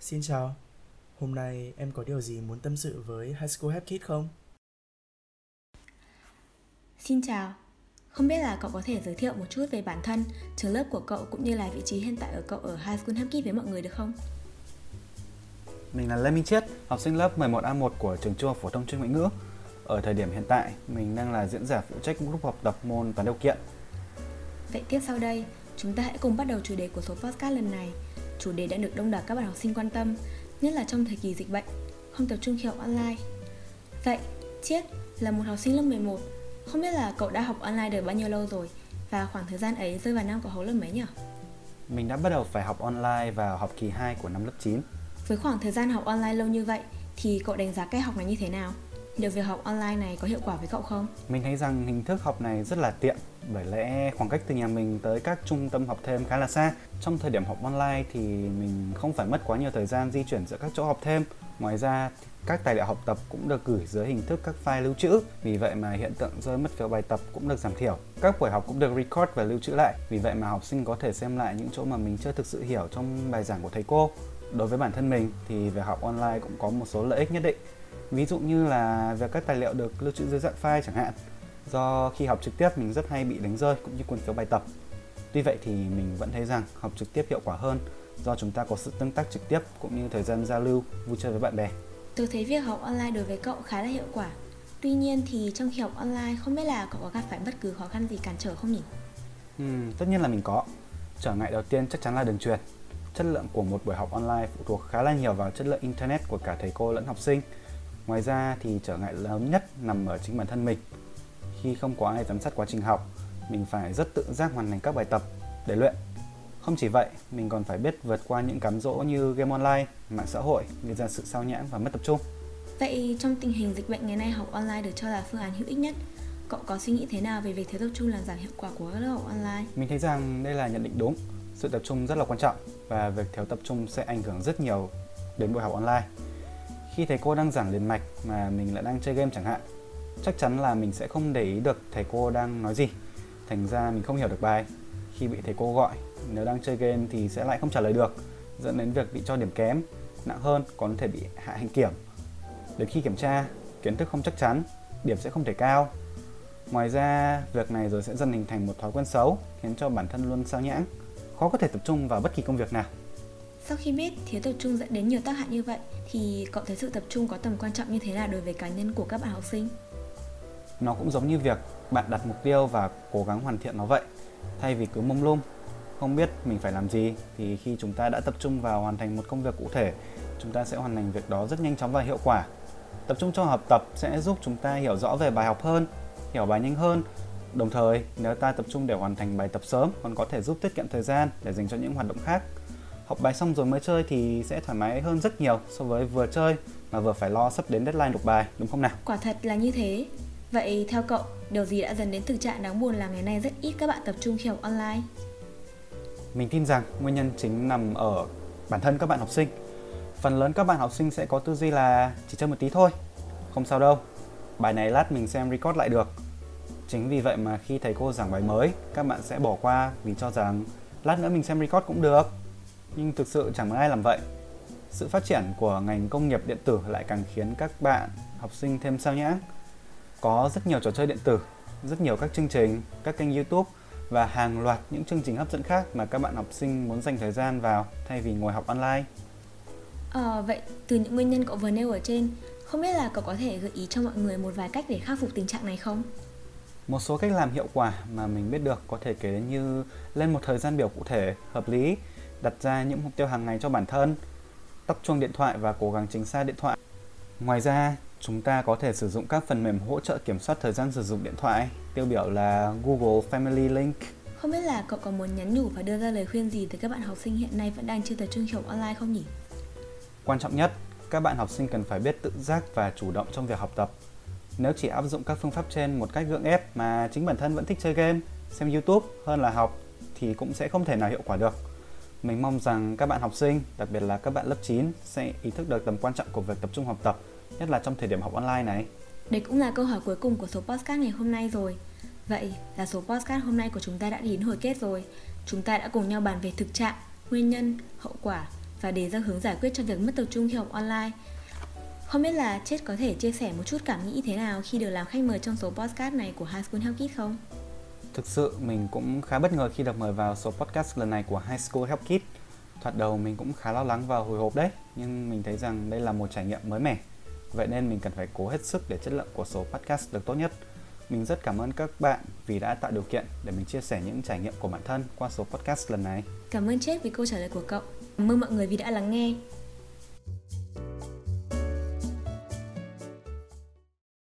Xin chào, hôm nay em có điều gì muốn tâm sự với High School Hep Kid không? Xin chào, không biết là cậu có thể giới thiệu một chút về bản thân, trường lớp của cậu cũng như là vị trí hiện tại ở cậu ở High School Hep Kid với mọi người được không? Mình là Lê Minh Chiết, học sinh lớp 11A1 của trường Trung học phổ thông chuyên ngoại ngữ. Ở thời điểm hiện tại, mình đang là diễn giả phụ trách group học tập môn toán điều kiện. Vậy tiếp sau đây, chúng ta hãy cùng bắt đầu chủ đề của số podcast lần này. Chủ đề đã được đông đảo các bạn học sinh quan tâm, nhất là trong thời kỳ dịch bệnh, không tập trung khi học online. Vậy, Chiết là một học sinh lớp 11, không biết là cậu đã học online được bao nhiêu lâu rồi và khoảng thời gian ấy rơi vào năm cậu học lớp mấy nhỉ? Mình đã bắt đầu phải học online vào học kỳ 2 của năm lớp 9. Với khoảng thời gian học online lâu như vậy thì cậu đánh giá cách học này như thế nào? Điều việc học online này có hiệu quả với cậu không? Mình thấy rằng hình thức học này rất là tiện, bởi lẽ khoảng cách từ nhà mình tới các trung tâm học thêm khá là xa. Trong thời điểm học online thì mình không phải mất quá nhiều thời gian di chuyển giữa các chỗ học thêm. Ngoài ra các tài liệu học tập cũng được gửi dưới hình thức các file lưu trữ vì vậy mà hiện tượng rơi mất phiếu bài tập cũng được giảm thiểu các buổi học cũng được record và lưu trữ lại vì vậy mà học sinh có thể xem lại những chỗ mà mình chưa thực sự hiểu trong bài giảng của thầy cô đối với bản thân mình thì việc học online cũng có một số lợi ích nhất định ví dụ như là việc các tài liệu được lưu trữ dưới dạng file chẳng hạn do khi học trực tiếp mình rất hay bị đánh rơi cũng như cuốn phiếu bài tập. Tuy vậy thì mình vẫn thấy rằng học trực tiếp hiệu quả hơn do chúng ta có sự tương tác trực tiếp cũng như thời gian giao lưu vui chơi với bạn bè. Tôi thấy việc học online đối với cậu khá là hiệu quả. Tuy nhiên thì trong khi học online không biết là cậu có gặp phải bất cứ khó khăn gì cản trở không nhỉ? Ừ, tất nhiên là mình có. Trở ngại đầu tiên chắc chắn là đường truyền. Chất lượng của một buổi học online phụ thuộc khá là nhiều vào chất lượng internet của cả thầy cô lẫn học sinh ngoài ra thì trở ngại lớn nhất nằm ở chính bản thân mình. Khi không có ai giám sát quá trình học mình phải rất tự giác hoàn thành các bài tập để luyện. Không chỉ vậy mình còn phải biết vượt qua những cám dỗ như game online mạng xã hội gây ra sự sao nhãng và mất tập trung. Vậy trong tình hình dịch bệnh ngày nay học online được cho là phương án hữu ích nhất Cậu có suy nghĩ thế nào về việc thiếu tập trung làm giảm hiệu quả của các lớp học online? mình thấy rằng đây là nhận định đúng sự tập trung rất là quan trọng và việc thiếu tập trung sẽ ảnh hưởng rất nhiều đến buổi học online khi thầy cô đang giảng liền mạch mà mình lại đang chơi game chẳng hạn, chắc chắn là mình sẽ không để ý được thầy cô đang nói gì. Thành ra mình không hiểu được bài. Khi bị thầy cô gọi, nếu đang chơi game thì sẽ lại không trả lời được, dẫn đến việc bị cho điểm kém, nặng hơn, còn có thể bị hạ hành kiểm. Đến khi kiểm tra, kiến thức không chắc chắn, điểm sẽ không thể cao. Ngoài ra, việc này rồi sẽ dần hình thành một thói quen xấu, khiến cho bản thân luôn sao nhãng, khó có thể tập trung vào bất kỳ công việc nào. Sau khi biết thiếu tập trung dẫn đến nhiều tác hại như vậy, thì cậu thấy sự tập trung có tầm quan trọng như thế nào đối với cá nhân của các bạn học sinh? nó cũng giống như việc bạn đặt mục tiêu và cố gắng hoàn thiện nó vậy. Thay vì cứ mông lung, không biết mình phải làm gì, thì khi chúng ta đã tập trung vào hoàn thành một công việc cụ thể, chúng ta sẽ hoàn thành việc đó rất nhanh chóng và hiệu quả. Tập trung cho học tập sẽ giúp chúng ta hiểu rõ về bài học hơn, hiểu bài nhanh hơn. Đồng thời, nếu ta tập trung để hoàn thành bài tập sớm, còn có thể giúp tiết kiệm thời gian để dành cho những hoạt động khác học bài xong rồi mới chơi thì sẽ thoải mái hơn rất nhiều so với vừa chơi mà vừa phải lo sắp đến deadline nộp bài đúng không nào Quả thật là như thế Vậy theo cậu, điều gì đã dần đến thực trạng đáng buồn là ngày nay rất ít các bạn tập trung khi học online? Mình tin rằng nguyên nhân chính nằm ở bản thân các bạn học sinh. Phần lớn các bạn học sinh sẽ có tư duy là chỉ chơi một tí thôi, không sao đâu. Bài này lát mình xem record lại được. Chính vì vậy mà khi thầy cô giảng bài mới, các bạn sẽ bỏ qua vì cho rằng lát nữa mình xem record cũng được. Nhưng thực sự chẳng ai làm vậy. Sự phát triển của ngành công nghiệp điện tử lại càng khiến các bạn học sinh thêm sao nhãng. Có rất nhiều trò chơi điện tử, rất nhiều các chương trình, các kênh YouTube và hàng loạt những chương trình hấp dẫn khác mà các bạn học sinh muốn dành thời gian vào thay vì ngồi học online. Ờ, vậy từ những nguyên nhân cậu vừa nêu ở trên, không biết là cậu có thể gợi ý cho mọi người một vài cách để khắc phục tình trạng này không? Một số cách làm hiệu quả mà mình biết được có thể kể đến như lên một thời gian biểu cụ thể, hợp lý, đặt ra những mục tiêu hàng ngày cho bản thân, tắt chuông điện thoại và cố gắng tránh xa điện thoại. Ngoài ra, chúng ta có thể sử dụng các phần mềm hỗ trợ kiểm soát thời gian sử dụng điện thoại, tiêu biểu là Google Family Link. Không biết là cậu có muốn nhắn nhủ và đưa ra lời khuyên gì tới các bạn học sinh hiện nay vẫn đang chưa tập trung học online không nhỉ? Quan trọng nhất, các bạn học sinh cần phải biết tự giác và chủ động trong việc học tập. Nếu chỉ áp dụng các phương pháp trên một cách gượng ép mà chính bản thân vẫn thích chơi game, xem YouTube hơn là học thì cũng sẽ không thể nào hiệu quả được. Mình mong rằng các bạn học sinh, đặc biệt là các bạn lớp 9 sẽ ý thức được tầm quan trọng của việc tập trung học tập, nhất là trong thời điểm học online này. Đây cũng là câu hỏi cuối cùng của số podcast ngày hôm nay rồi. Vậy là số podcast hôm nay của chúng ta đã đến hồi kết rồi. Chúng ta đã cùng nhau bàn về thực trạng, nguyên nhân, hậu quả và đề ra hướng giải quyết cho việc mất tập trung khi học online. Không biết là Chết có thể chia sẻ một chút cảm nghĩ thế nào khi được làm khách mời trong số podcast này của High School Help Kids không? Thực sự mình cũng khá bất ngờ khi được mời vào số podcast lần này của High School Help Kids. Thoạt đầu mình cũng khá lo lắng và hồi hộp đấy, nhưng mình thấy rằng đây là một trải nghiệm mới mẻ. Vậy nên mình cần phải cố hết sức để chất lượng của số podcast được tốt nhất. Mình rất cảm ơn các bạn vì đã tạo điều kiện để mình chia sẻ những trải nghiệm của bản thân qua số podcast lần này. Cảm ơn Chết vì câu trả lời của cậu. Cảm ơn mọi người vì đã lắng nghe.